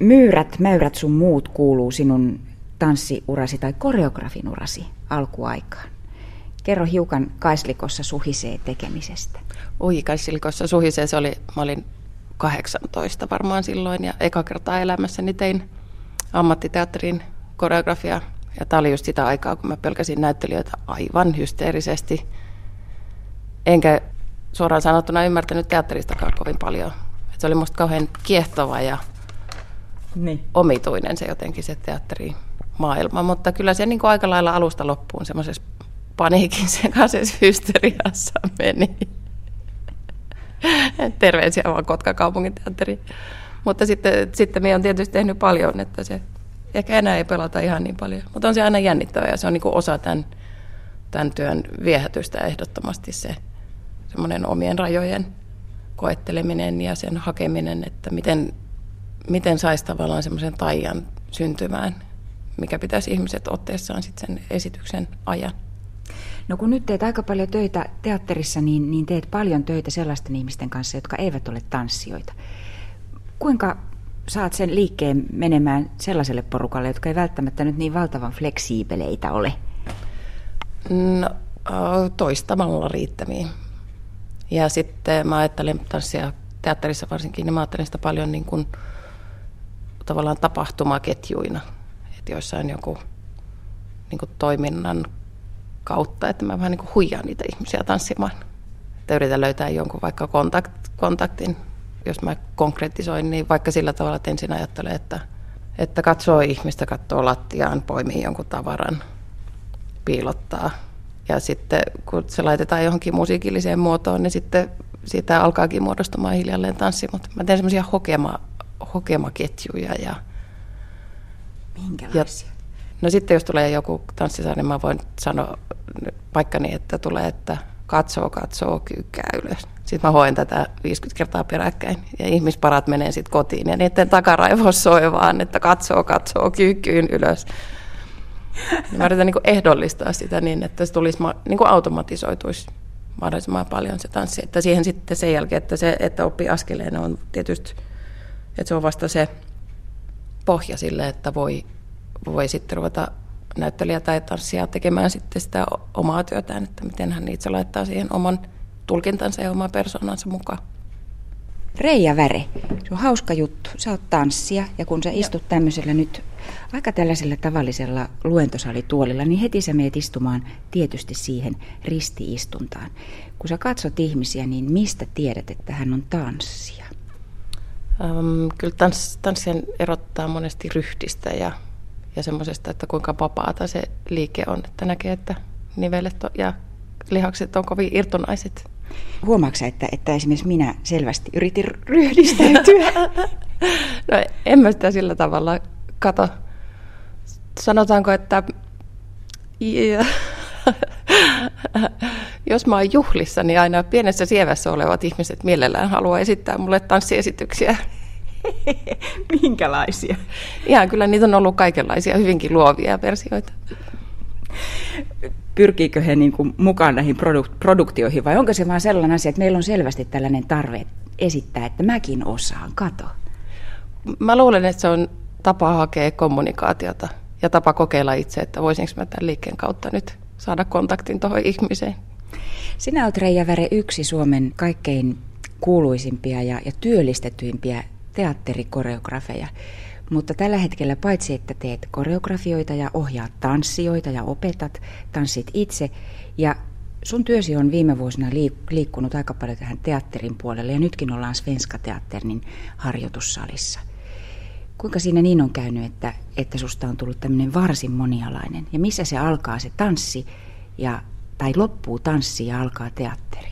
myyrät, mäyrät sun muut kuuluu sinun tanssiurasi tai koreografin urasi alkuaikaan. Kerro hiukan Kaislikossa suhisee tekemisestä. Ui, Kaislikossa suhisee, se oli, mä olin 18 varmaan silloin ja eka kertaa elämässäni tein ammattiteatterin koreografia. Ja tämä oli just sitä aikaa, kun mä pelkäsin näyttelijöitä aivan hysteerisesti. Enkä suoraan sanottuna ymmärtänyt teatteristakaan kovin paljon. Et se oli musta kauhean kiehtova ja niin. omituinen se jotenkin se teatterimaailma. Mutta kyllä se niin kuin aika lailla alusta loppuun semmoisessa paniikin sekaisessa hysteriassa meni. Terveisiä vaan Kotkan kaupungin teatteriin. Mutta sitten, sitten minä on tietysti tehnyt paljon, että se ehkä enää ei pelata ihan niin paljon. Mutta on se aina jännittävää ja se on niin kuin osa tämän, tämän työn viehätystä ehdottomasti se semmoinen omien rajojen koetteleminen ja sen hakeminen, että miten, miten saisi tavallaan semmoisen taian syntymään, mikä pitäisi ihmiset otteessaan sitten sen esityksen ajan. No kun nyt teet aika paljon töitä teatterissa, niin, niin teet paljon töitä sellaisten ihmisten kanssa, jotka eivät ole tanssijoita. Kuinka saat sen liikkeen menemään sellaiselle porukalle, jotka ei välttämättä nyt niin valtavan fleksiibeleitä ole? No, toistamalla riittämiin. Ja sitten mä ajattelen tanssia teatterissa varsinkin, niin mä ajattelen sitä paljon niin kuin, tavallaan tapahtumaketjuina. Että joissain joku niin kuin toiminnan kautta, että mä vähän niin kuin huijaan niitä ihmisiä tanssimaan. Että yritän löytää jonkun vaikka kontakt, kontaktin, jos mä konkretisoin, niin vaikka sillä tavalla, että ensin ajattelee, että, että katsoo ihmistä, katsoo lattiaan, poimii jonkun tavaran, piilottaa. Ja sitten kun se laitetaan johonkin musiikilliseen muotoon, niin sitten siitä alkaakin muodostumaan hiljalleen tanssi. Mutta mä teen semmoisia hokema, hokemaketjuja. Ja, Minkälaisia? Ja, no sitten jos tulee joku tanssisarja, niin mä voin sanoa vaikka niin, että tulee, että katsoo, katsoo, kyykkää ylös. Sitten mä hoen tätä 50 kertaa peräkkäin ja ihmisparat menee sitten kotiin ja niiden takaraivossa soi vaan, että katsoo, katsoo, kyykkyyn ylös. Ja mä yritän niin ehdollistaa sitä niin, että se tulisi niin kuin automatisoituisi mahdollisimman paljon se tanssi. Että siihen sitten sen jälkeen, että, se, että oppii askeleen on tietysti, että se on vasta se pohja sille, että voi, voi sitten ruveta näyttelijä tai tanssia tekemään sitten sitä omaa työtään, että miten hän itse laittaa siihen oman tulkintansa ja oman persoonansa mukaan. Reija Väre, se on hauska juttu. Sä oot tanssia ja kun sä istut tämmöisellä nyt aika tällaisella tavallisella luentosalituolilla, niin heti sä meet istumaan tietysti siihen ristiistuntaan. Kun sä katsot ihmisiä, niin mistä tiedät, että hän on tanssija? Um, kyllä tans, tanssien erottaa monesti ryhdistä ja ja semmoisesta, että kuinka vapaata se liike on, että näkee, että nivelet ja lihakset on kovin irtonaiset. Huomaatko että, että esimerkiksi minä selvästi yritin ryhdistäytyä? no en mä sitä sillä tavalla kato. Sanotaanko, että jos mä oon juhlissa, niin aina pienessä sievässä olevat ihmiset mielellään haluaa esittää mulle tanssiesityksiä. Minkälaisia? Ihan kyllä niitä on ollut kaikenlaisia, hyvinkin luovia versioita. Pyrkiikö he niin kuin mukaan näihin produk- produktioihin vai onko se vain sellainen asia, että meillä on selvästi tällainen tarve esittää, että mäkin osaan, kato? Mä luulen, että se on tapa hakea kommunikaatiota ja tapa kokeilla itse, että voisinko mä tämän liikkeen kautta nyt saada kontaktin tuohon ihmiseen. Sinä olet Reija Väre yksi Suomen kaikkein kuuluisimpia ja, ja työllistetyimpiä teatterikoreografeja. Mutta tällä hetkellä paitsi, että teet koreografioita ja ohjaat tanssijoita ja opetat, tanssit itse ja sun työsi on viime vuosina liikkunut aika paljon tähän teatterin puolelle ja nytkin ollaan Svenska Teatternin harjoitussalissa. Kuinka siinä niin on käynyt, että, että susta on tullut tämmöinen varsin monialainen? Ja missä se alkaa se tanssi ja, tai loppuu tanssi ja alkaa teatteri?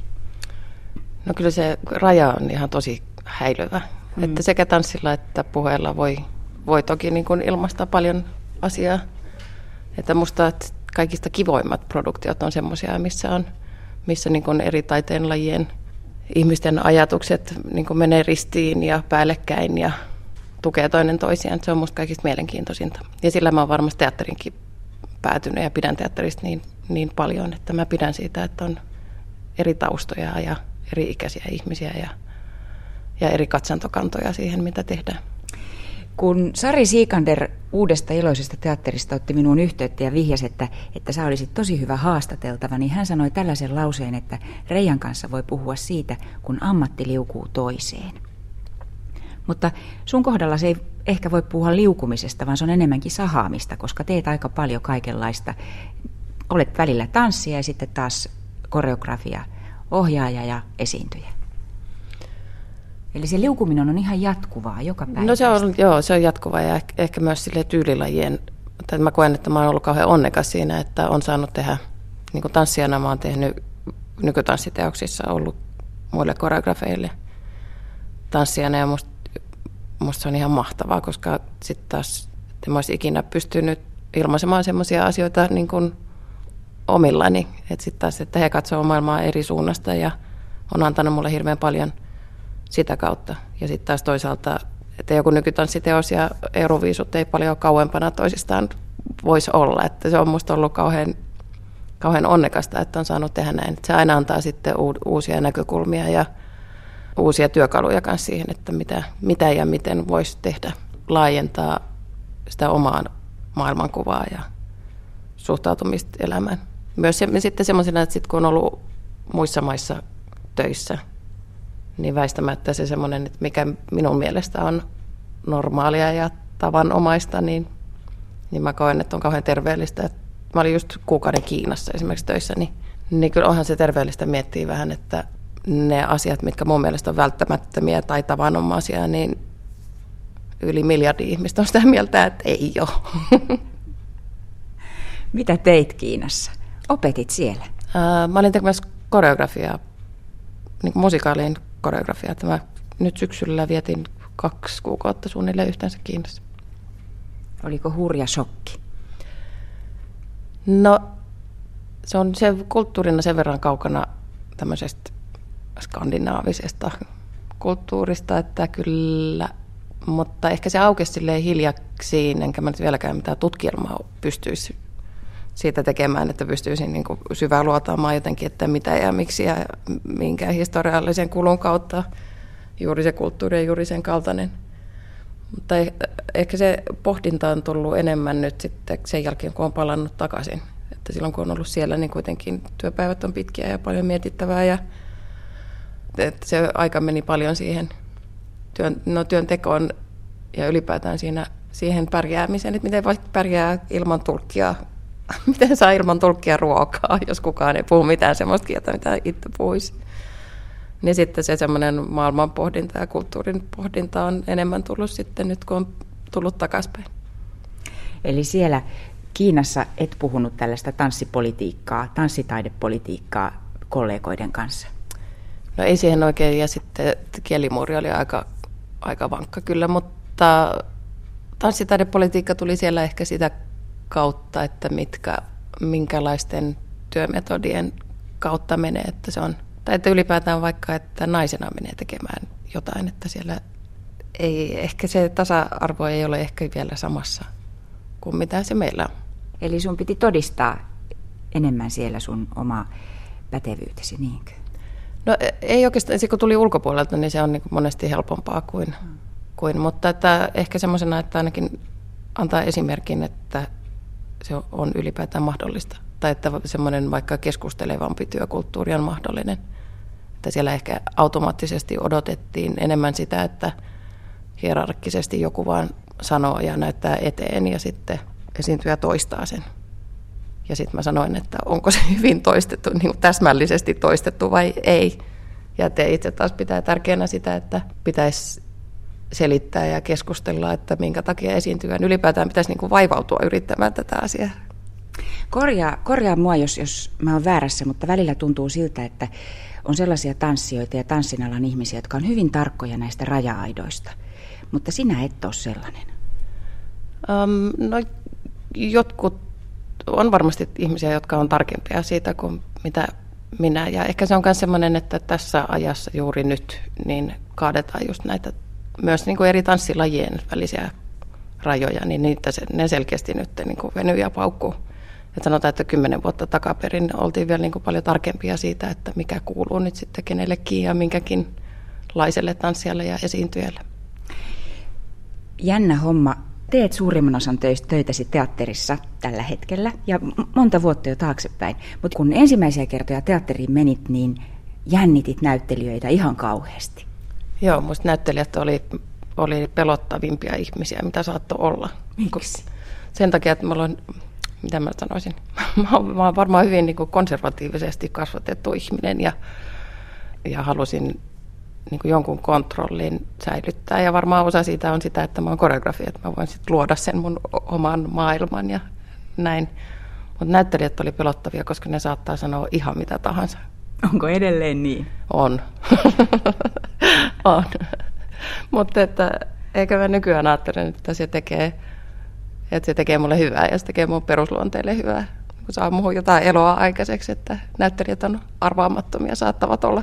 No kyllä se raja on ihan tosi häilyvä. Mm. Että sekä tanssilla että puheella voi, voi toki niin kuin ilmaista paljon asiaa. Että musta että kaikista kivoimmat produktiot on semmoisia, missä on missä niin kuin eri taiteenlajien ihmisten ajatukset niin kuin menee ristiin ja päällekkäin ja tukee toinen toisiaan. Se on musta kaikista mielenkiintoisinta. Ja sillä mä oon varmasti teatterinkin päätynyt ja pidän teatterista niin, niin paljon, että mä pidän siitä, että on eri taustoja ja eri ikäisiä ihmisiä ja ja eri katsantokantoja siihen, mitä tehdään. Kun Sari Siikander uudesta iloisesta teatterista otti minuun yhteyttä ja vihjasi, että, että sä olisit tosi hyvä haastateltava, niin hän sanoi tällaisen lauseen, että Reijan kanssa voi puhua siitä, kun ammatti liukuu toiseen. Mutta sun kohdalla se ei ehkä voi puhua liukumisesta, vaan se on enemmänkin sahaamista, koska teet aika paljon kaikenlaista. Olet välillä tanssia ja sitten taas koreografia, ohjaaja ja esiintyjä. Eli se liukuminen on ihan jatkuvaa joka päivä. No se on, joo, se on jatkuvaa ja ehkä, ehkä myös sille tyylilajien, että mä koen, että mä oon ollut kauhean onnekas siinä, että on saanut tehdä, niin kuin tanssijana mä oon tehnyt nykytanssiteoksissa ollut muille koreografeille tanssijana ja musta, musta se on ihan mahtavaa, koska sitten taas että mä olisin ikinä pystynyt ilmaisemaan semmoisia asioita niin kuin omillani, että sitten taas, että he katsovat maailmaa eri suunnasta ja on antanut mulle hirveän paljon – sitä kautta. Ja sitten taas toisaalta, että joku nykytanssiteos ja euroviisut ei paljon kauempana toisistaan voisi olla. Että se on minusta ollut kauhean, kauhean onnekasta, että on saanut tehdä näin. Että se aina antaa sitten uusia näkökulmia ja uusia työkaluja kanssa siihen, että mitä, mitä ja miten voisi tehdä, laajentaa sitä omaa maailmankuvaa ja suhtautumista elämään. Myös se, sitten semmoisena, että sit kun on ollut muissa maissa töissä – niin väistämättä se semmoinen, että mikä minun mielestä on normaalia ja tavanomaista, niin, niin mä koen, että on kauhean terveellistä. Mä olin just kuukauden Kiinassa esimerkiksi töissä, niin, niin kyllä onhan se terveellistä miettiä vähän, että ne asiat, mitkä mun mielestä on välttämättömiä tai tavanomaisia, niin yli miljardi ihmistä on sitä mieltä, että ei ole. Mitä teit Kiinassa? Opetit siellä? Ää, mä olin tekemässä koreografiaa niin musikaaliin koreografia. Tämä nyt syksyllä vietin kaksi kuukautta suunnilleen yhteensä Kiinassa. Oliko hurja shokki? No, se on se kulttuurina sen verran kaukana tämmöisestä skandinaavisesta kulttuurista, että kyllä, mutta ehkä se aukesi silleen hiljaksiin, enkä mä nyt vieläkään mitään tutkielmaa pystyisi siitä tekemään, että pystyisin niin syvää luotaamaan jotenkin, että mitä ja miksi ja minkä historiallisen kulun kautta juuri se kulttuuri ja juuri sen kaltainen. Mutta eh, ehkä se pohdinta on tullut enemmän nyt sitten sen jälkeen, kun on palannut takaisin. Että silloin kun on ollut siellä, niin kuitenkin työpäivät on pitkiä ja paljon mietittävää ja että se aika meni paljon siihen työn, no, työntekoon ja ylipäätään siinä, siihen pärjäämiseen, että miten pärjää ilman tulkkia miten saa ilman tulkkia ruokaa, jos kukaan ei puhu mitään semmoista kieltä, mitä itse puhuisi. Niin sitten se semmoinen maailman pohdinta ja kulttuurin pohdinta on enemmän tullut sitten nyt, kun on tullut takaisinpäin. Eli siellä Kiinassa et puhunut tällaista tanssipolitiikkaa, tanssitaidepolitiikkaa kollegoiden kanssa? No ei siihen oikein, ja sitten kielimuuri oli aika, aika vankka kyllä, mutta tanssitaidepolitiikka tuli siellä ehkä sitä kautta, että mitkä, minkälaisten työmetodien kautta menee, että se on, tai että ylipäätään vaikka, että naisena menee tekemään jotain, että siellä ei, ehkä se tasa-arvo ei ole ehkä vielä samassa kuin mitä se meillä on. Eli sun piti todistaa enemmän siellä sun oma pätevyytesi, niinkö? No ei oikeastaan, kun tuli ulkopuolelta, niin se on niin monesti helpompaa kuin, hmm. kuin mutta että ehkä semmoisena, että ainakin antaa esimerkin, että se on ylipäätään mahdollista. Tai että semmoinen vaikka keskustelevampi työkulttuuri on mahdollinen. Että siellä ehkä automaattisesti odotettiin enemmän sitä, että hierarkkisesti joku vaan sanoo ja näyttää eteen ja sitten esiintyjä toistaa sen. Ja sitten mä sanoin, että onko se hyvin toistettu, niin kuin täsmällisesti toistettu vai ei. Ja te itse taas pitää tärkeänä sitä, että pitäisi selittää ja keskustella, että minkä takia esiintyvän ylipäätään pitäisi niin kuin vaivautua yrittämään tätä asiaa. Korjaa, korjaa mua, jos, jos mä oon väärässä, mutta välillä tuntuu siltä, että on sellaisia tanssijoita ja tanssinalan ihmisiä, jotka on hyvin tarkkoja näistä raja-aidoista. Mutta sinä et ole sellainen. Um, no, jotkut on varmasti ihmisiä, jotka on tarkempia siitä kuin mitä minä. Ja ehkä se on myös sellainen, että tässä ajassa juuri nyt niin kaadetaan just näitä myös niin kuin eri tanssilajien välisiä rajoja, niin niitä, ne selkeästi nyt niin kuin venyy ja paukkuu. Et sanotaan, että kymmenen vuotta takaperin oltiin vielä niin kuin paljon tarkempia siitä, että mikä kuuluu nyt sitten kenellekin ja minkäkin laiselle tanssijalle ja esiintyjälle. Jännä homma. Teet suurimman osan töitäsi teatterissa tällä hetkellä ja monta vuotta jo taaksepäin. Mutta kun ensimmäisiä kertoja teatteriin menit, niin jännitit näyttelijöitä ihan kauheasti. Joo, musta näyttelijät oli, oli pelottavimpia ihmisiä, mitä saattoi olla. Miksi? Sen takia, että mulla on, mitä mä sanoisin, mä oon, mä oon varmaan hyvin niin konservatiivisesti kasvatettu ihminen ja, ja halusin niin jonkun kontrollin säilyttää. Ja varmaan osa siitä on sitä, että mä oon koreografi, että mä voin sitten luoda sen mun oman maailman ja näin. Mutta näyttelijät oli pelottavia, koska ne saattaa sanoa ihan mitä tahansa. Onko edelleen niin? On. on. Mutta että eikä mä nykyään ajattelen, että se tekee, että se tekee mulle hyvää ja se tekee mun perusluonteelle hyvää. Kun saa muuhun jotain eloa aikaiseksi, että näyttelijät on arvaamattomia, saattavat olla.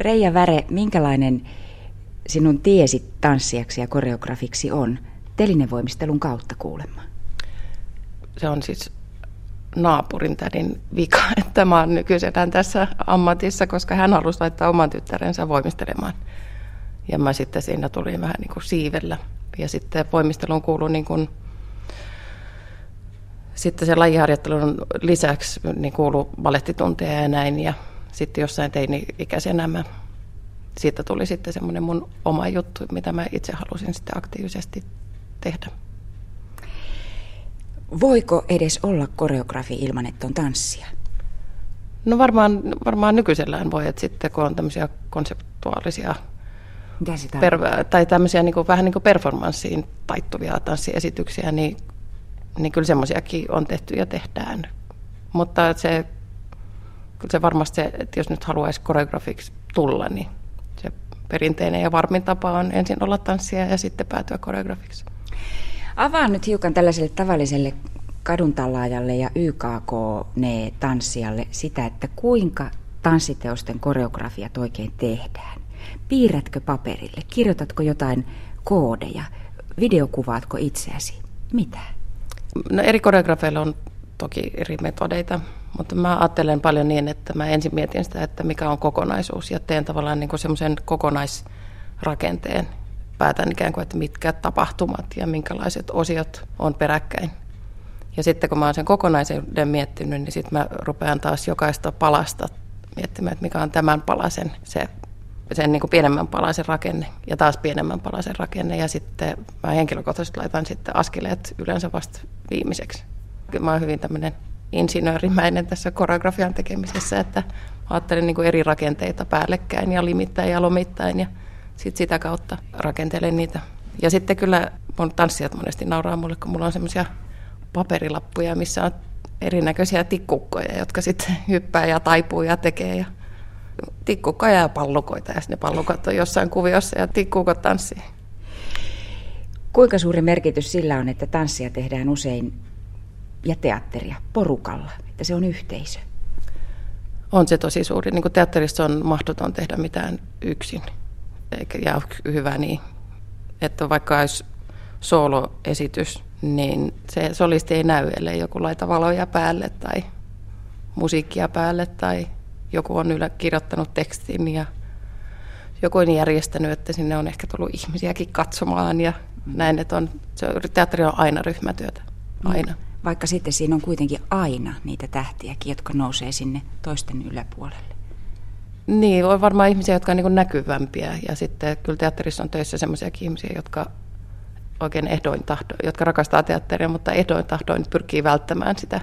Reija Väre, minkälainen sinun tiesi tanssijaksi ja koreografiksi on telinevoimistelun kautta kuulemma? Se on siis naapurin tädin vika, että mä oon nykyisellään tässä ammatissa, koska hän halusi laittaa oman tyttärensä voimistelemaan. Ja mä sitten siinä tulin vähän niin kuin siivellä. Ja sitten voimisteluun kuuluu niin kuin, sitten se lajiharjoittelun lisäksi niin kuuluu balettitunteja ja näin. Ja sitten jossain teini-ikäisenä mä, siitä tuli sitten semmoinen mun oma juttu, mitä mä itse halusin sitten aktiivisesti tehdä. Voiko edes olla koreografi ilman, että on tanssia? No varmaan, varmaan nykyisellään voi, että sitten kun on tämmöisiä konseptuaalisia per, tai tämmöisiä niin kuin, vähän niin kuin performanssiin taittuvia tanssiesityksiä, niin, niin kyllä semmoisiakin on tehty ja tehdään. Mutta se, kyllä se varmasti se, että jos nyt haluaisi koreografiksi tulla, niin se perinteinen ja varmin tapa on ensin olla tanssia ja sitten päätyä koreografiksi. Avaa nyt hiukan tällaiselle tavalliselle kaduntallaajalle ja YKK-ne-tanssijalle sitä, että kuinka tanssiteosten koreografiat oikein tehdään. Piirrätkö paperille? Kirjoitatko jotain koodeja? Videokuvaatko itseäsi? Mitä? No eri koreografeilla on toki eri metodeita, mutta mä ajattelen paljon niin, että mä ensin mietin sitä, että mikä on kokonaisuus ja teen tavallaan niin semmoisen kokonaisrakenteen. Päätän ikään kuin, että mitkä tapahtumat ja minkälaiset osiot on peräkkäin. Ja sitten kun mä oon sen kokonaisuuden miettinyt, niin sitten mä rupean taas jokaista palasta miettimään, että mikä on tämän palasen se sen niin kuin pienemmän palasen rakenne ja taas pienemmän palasen rakenne. Ja sitten mä henkilökohtaisesti laitan sitten askeleet yleensä vasta viimeiseksi. Mä oon hyvin tämmöinen insinöörimäinen tässä koreografian tekemisessä, että ajattelen niin kuin eri rakenteita päällekkäin ja limittäin ja lomittain ja sitten sitä kautta rakentelen niitä. Ja sitten kyllä mun tanssijat monesti nauraa mulle, kun mulla on semmoisia paperilappuja, missä on erinäköisiä tikkukkoja, jotka sitten hyppää ja taipuu ja tekee. Ja tikkukkoja ja pallukoita, ja ne pallukot on jossain kuviossa ja tikkukot tanssii. Kuinka suuri merkitys sillä on, että tanssia tehdään usein ja teatteria porukalla, että se on yhteisö? On se tosi suuri. Niin kuin teatterissa on mahdoton tehdä mitään yksin. Eikä, ja hyvä niin. Että vaikka olisi soloesitys, niin se solisti ei näy, ellei joku laita valoja päälle tai musiikkia päälle tai joku on ylä kirjoittanut tekstin ja joku on järjestänyt, että sinne on ehkä tullut ihmisiäkin katsomaan ja näin, että on, se, teatteri on aina ryhmätyötä, aina. Vaikka sitten siinä on kuitenkin aina niitä tähtiäkin, jotka nousee sinne toisten yläpuolelle. Niin, on varmaan ihmisiä, jotka on niin näkyvämpiä ja sitten kyllä teatterissa on töissä sellaisiakin ihmisiä, jotka oikein ehdoin tahdoin, jotka rakastaa teatteria, mutta ehdoin tahdoin pyrkii välttämään sitä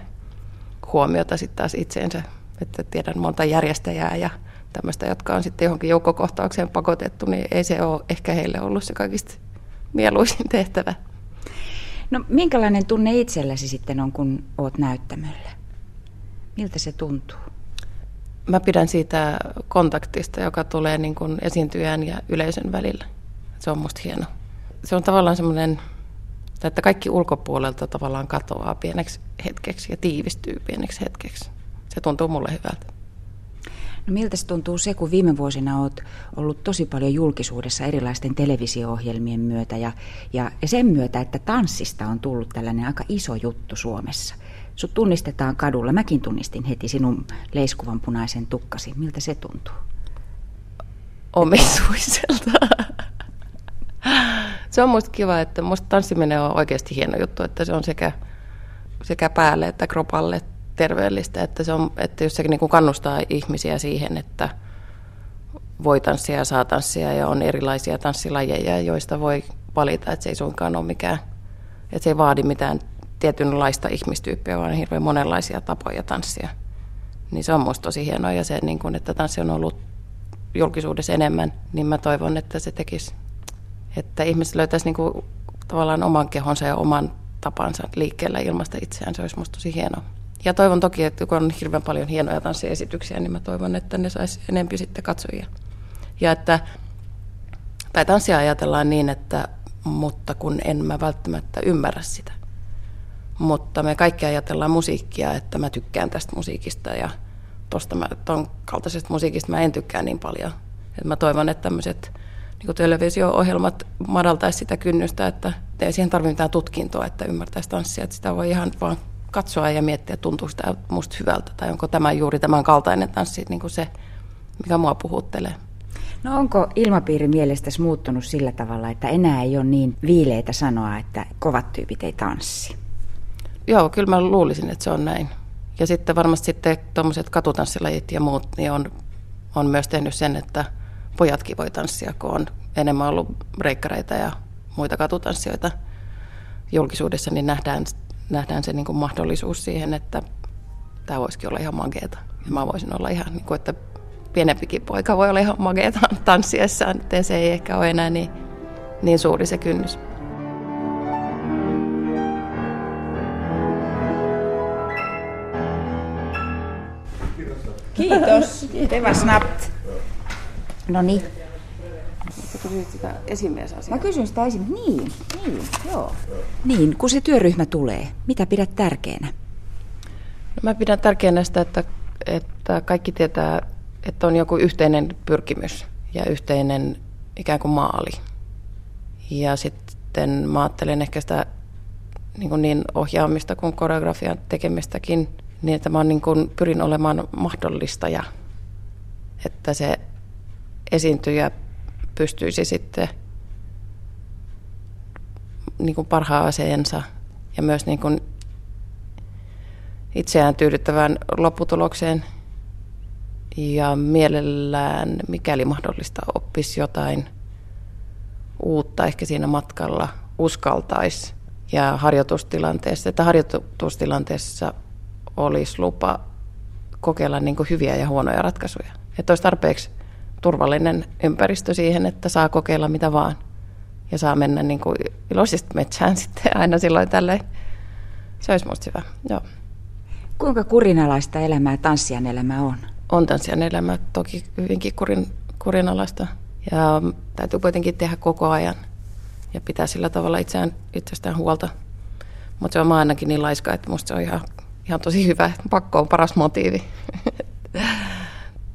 huomiota sitten taas itseensä. Että tiedän monta järjestäjää ja tämmöistä, jotka on sitten johonkin joukkokohtaukseen pakotettu, niin ei se ole ehkä heille ollut se kaikista mieluisin tehtävä. No minkälainen tunne itselläsi sitten on, kun oot näyttämöllä? Miltä se tuntuu? Mä pidän siitä kontaktista, joka tulee niin kuin esiintyjän ja yleisön välillä. Se on musta hieno. Se on tavallaan semmoinen, että kaikki ulkopuolelta tavallaan katoaa pieneksi hetkeksi ja tiivistyy pieneksi hetkeksi. Se tuntuu mulle hyvältä. No miltä se tuntuu se, kun viime vuosina olet ollut tosi paljon julkisuudessa erilaisten televisio-ohjelmien myötä ja, ja, sen myötä, että tanssista on tullut tällainen aika iso juttu Suomessa. Sut tunnistetaan kadulla. Mäkin tunnistin heti sinun leiskuvan punaisen tukkasi. Miltä se tuntuu? Omisuiselta. se se on musta kiva, että musta tanssiminen on oikeasti hieno juttu, että se on sekä, sekä päälle että kropalle terveellistä, että, se on, että jos se niin kuin kannustaa ihmisiä siihen, että voi tanssia ja saa tanssia ja on erilaisia tanssilajeja, joista voi valita, että se ei suinkaan ole mikään, että se ei vaadi mitään tietynlaista ihmistyyppiä, vaan hirveän monenlaisia tapoja tanssia. Niin se on musta tosi hienoa ja se, niin kun, että tanssi on ollut julkisuudessa enemmän, niin mä toivon, että se tekisi, että ihmiset löytäisi niin kuin, tavallaan oman kehonsa ja oman tapansa liikkeellä ilmasta itseään. Se olisi musta tosi hienoa. Ja toivon toki, että kun on hirveän paljon hienoja tanssiesityksiä, niin mä toivon, että ne saisi enempi sitten katsojia. Ja että, tai tanssia ajatellaan niin, että mutta kun en mä välttämättä ymmärrä sitä. Mutta me kaikki ajatellaan musiikkia, että mä tykkään tästä musiikista ja tosta mä, ton kaltaisesta musiikista mä en tykkää niin paljon. Et mä toivon, että tämmöiset niin televisio-ohjelmat madaltaisi sitä kynnystä, että ei siihen tarvitse mitään tutkintoa, että ymmärtäisi tanssia, että sitä voi ihan vaan katsoa ja miettiä, tuntuuko tämä musta hyvältä tai onko tämä juuri tämän kaltainen tanssi niin kuin se, mikä mua puhuttelee. No onko ilmapiiri mielestäsi muuttunut sillä tavalla, että enää ei ole niin viileitä sanoa, että kovat tyypit ei tanssi? Joo, kyllä mä luulisin, että se on näin. Ja sitten varmasti sitten tuommoiset katutanssilajit ja muut niin on, on myös tehnyt sen, että pojatkin voi tanssia, kun on enemmän ollut breikkareita ja muita katutanssijoita julkisuudessa, niin nähdään, nähdään se niin kuin mahdollisuus siihen, että tämä voisikin olla ihan mageeta. Ja mä voisin olla ihan, niin kuin, että pienempikin poika voi olla ihan mageeta tanssiessaan, että se ei ehkä ole enää niin, niin suuri se kynnys. Kiitos. Det var snabbt. No niin. Sitä esimiesasiaa. Mä kysyn sitä esim. Niin, niin, joo. Niin, kun se työryhmä tulee, mitä pidät tärkeänä? No mä pidän tärkeänä sitä, että, että kaikki tietää, että on joku yhteinen pyrkimys ja yhteinen ikään kuin maali. Ja sitten mä ajattelen ehkä sitä niin, kuin niin ohjaamista kuin koreografian tekemistäkin – niin että mä niin kuin pyrin olemaan mahdollistaja, että se esiintyjä pystyisi sitten niin kuin parhaaseensa ja myös niin kuin itseään tyydyttävään lopputulokseen ja mielellään, mikäli mahdollista, oppisi jotain uutta ehkä siinä matkalla, uskaltaisi ja harjoitustilanteessa, että harjoitustilanteessa olisi lupa kokeilla niin hyviä ja huonoja ratkaisuja. Että olisi tarpeeksi turvallinen ympäristö siihen, että saa kokeilla mitä vaan. Ja saa mennä niin kuin iloisesti metsään sitten aina silloin tällöin. Se olisi musta hyvä, joo. Kuinka kurinalaista elämää tanssijan elämä on? On tanssijan elämä toki hyvinkin kurin, kurinalaista. Ja täytyy kuitenkin tehdä koko ajan ja pitää sillä tavalla itseään, itsestään huolta. Mutta se on mä ainakin niin laiska, että musta se on ihan ihan tosi hyvä. Pakko on paras motiivi.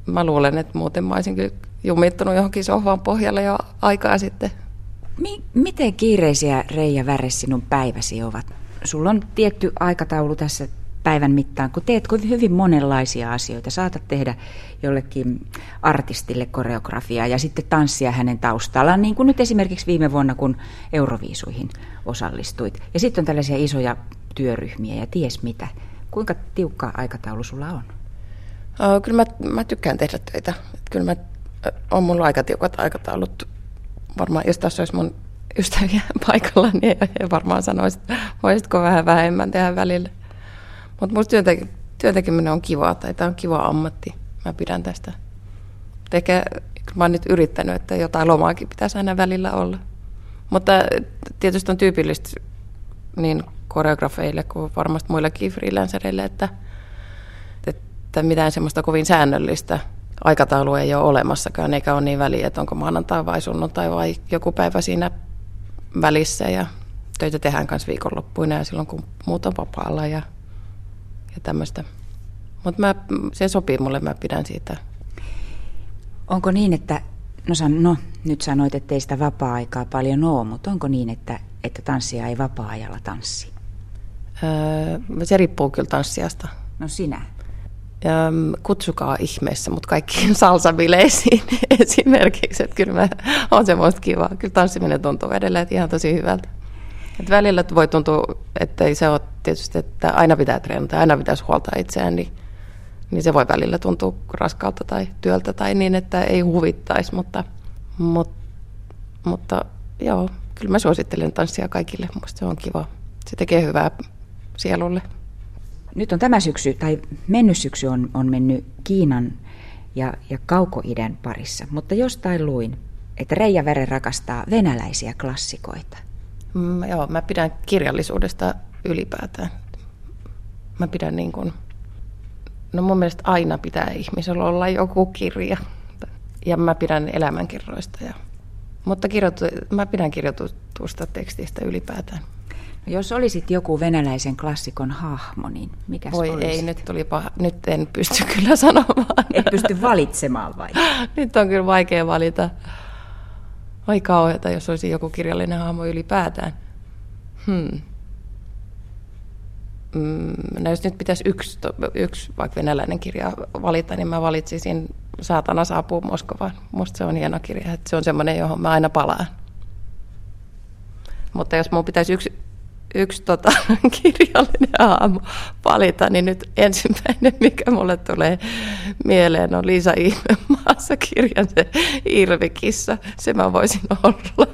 mä luulen, että muuten mä olisin kyllä jumittunut johonkin sohvan pohjalle jo aikaa sitten. Mi- miten kiireisiä Reija Väre sinun päiväsi ovat? Sulla on tietty aikataulu tässä päivän mittaan, kun teet hyvin monenlaisia asioita. Saatat tehdä jollekin artistille koreografiaa ja sitten tanssia hänen taustallaan, niin kuin nyt esimerkiksi viime vuonna, kun Euroviisuihin osallistuit. Ja sitten on tällaisia isoja työryhmiä ja ties mitä. Kuinka tiukka aikataulu sulla on? Kyllä mä, mä tykkään tehdä töitä. Kyllä mä, on mulla aika tiukat aikataulut. Varmaan, jos tässä olisi mun ystäviä paikalla, niin he varmaan sanoisit, että voisitko vähän vähemmän tehdä välillä. Mutta musta työntek- työntekeminen on kivaa, tai tämä on kiva ammatti. Mä pidän tästä. Ehkä mä oon nyt yrittänyt, että jotain lomaakin pitäisi aina välillä olla. Mutta tietysti on tyypillistä niin koreografeille kuin varmasti muillekin freelancereille, että, että mitään semmoista kovin säännöllistä aikataulua ei ole olemassakaan, eikä ole niin väliä, että onko maanantai vai sunnuntai vai joku päivä siinä välissä ja töitä tehdään myös viikonloppuina ja silloin kun muut on vapaalla ja, ja tämmöistä. Mutta se sopii mulle, mä pidän siitä. Onko niin, että, no, san, no nyt sanoit, että ei sitä vapaa-aikaa paljon ole, mutta onko niin, että, että tanssia ei vapaa-ajalla tanssi? Öö, se riippuu kyllä tanssiasta. No sinä? Kutsukaa ihmeessä mut kaikkiin salsabileisiin esimerkiksi. Että kyllä mä, on semmoista kivaa. Kyllä tanssiminen tuntuu edelleen ihan tosi hyvältä. Et välillä voi tuntua, että ei se ole tietysti, että aina pitää treenata, aina pitäisi huoltaa itseään, niin, niin se voi välillä tuntua raskalta tai työltä tai niin, että ei huvittaisi, mutta, mutta, mutta joo, kyllä mä suosittelen tanssia kaikille. Musta se on kiva. Se tekee hyvää sielulle. Nyt on tämä syksy, tai mennyt syksy on, on mennyt Kiinan ja, ja kaukoidän parissa, mutta jostain luin, että Reija Vere rakastaa venäläisiä klassikoita. Mm, joo, mä pidän kirjallisuudesta ylipäätään. Mä pidän niin kuin, no mun mielestä aina pitää ihmisellä olla joku kirja. Ja mä pidän elämänkirroista. Ja, mutta kirjoitu, mä pidän kirjoitusta tekstistä ylipäätään. Jos olisit joku venäläisen klassikon hahmo, niin mikä Voi olisit? ei, nyt, tuli paha. nyt en pysty kyllä sanomaan. Et pysty valitsemaan vai? nyt on kyllä vaikea valita. Ai kauheata, jos olisi joku kirjallinen hahmo ylipäätään. Hmm. Mm, no jos nyt pitäisi yksi, yksi vaikka venäläinen kirja valita, niin mä valitsisin Saatana saapuu Moskovaan. Musta se on hieno kirja, että se on semmoinen, johon mä aina palaan. Mutta jos mun pitäisi yksi, yksi tota, kirjallinen aamu valita, niin nyt ensimmäinen, mikä mulle tulee mieleen, on Liisa Ihmemaassa kirjan se Irvikissa. Se mä voisin olla.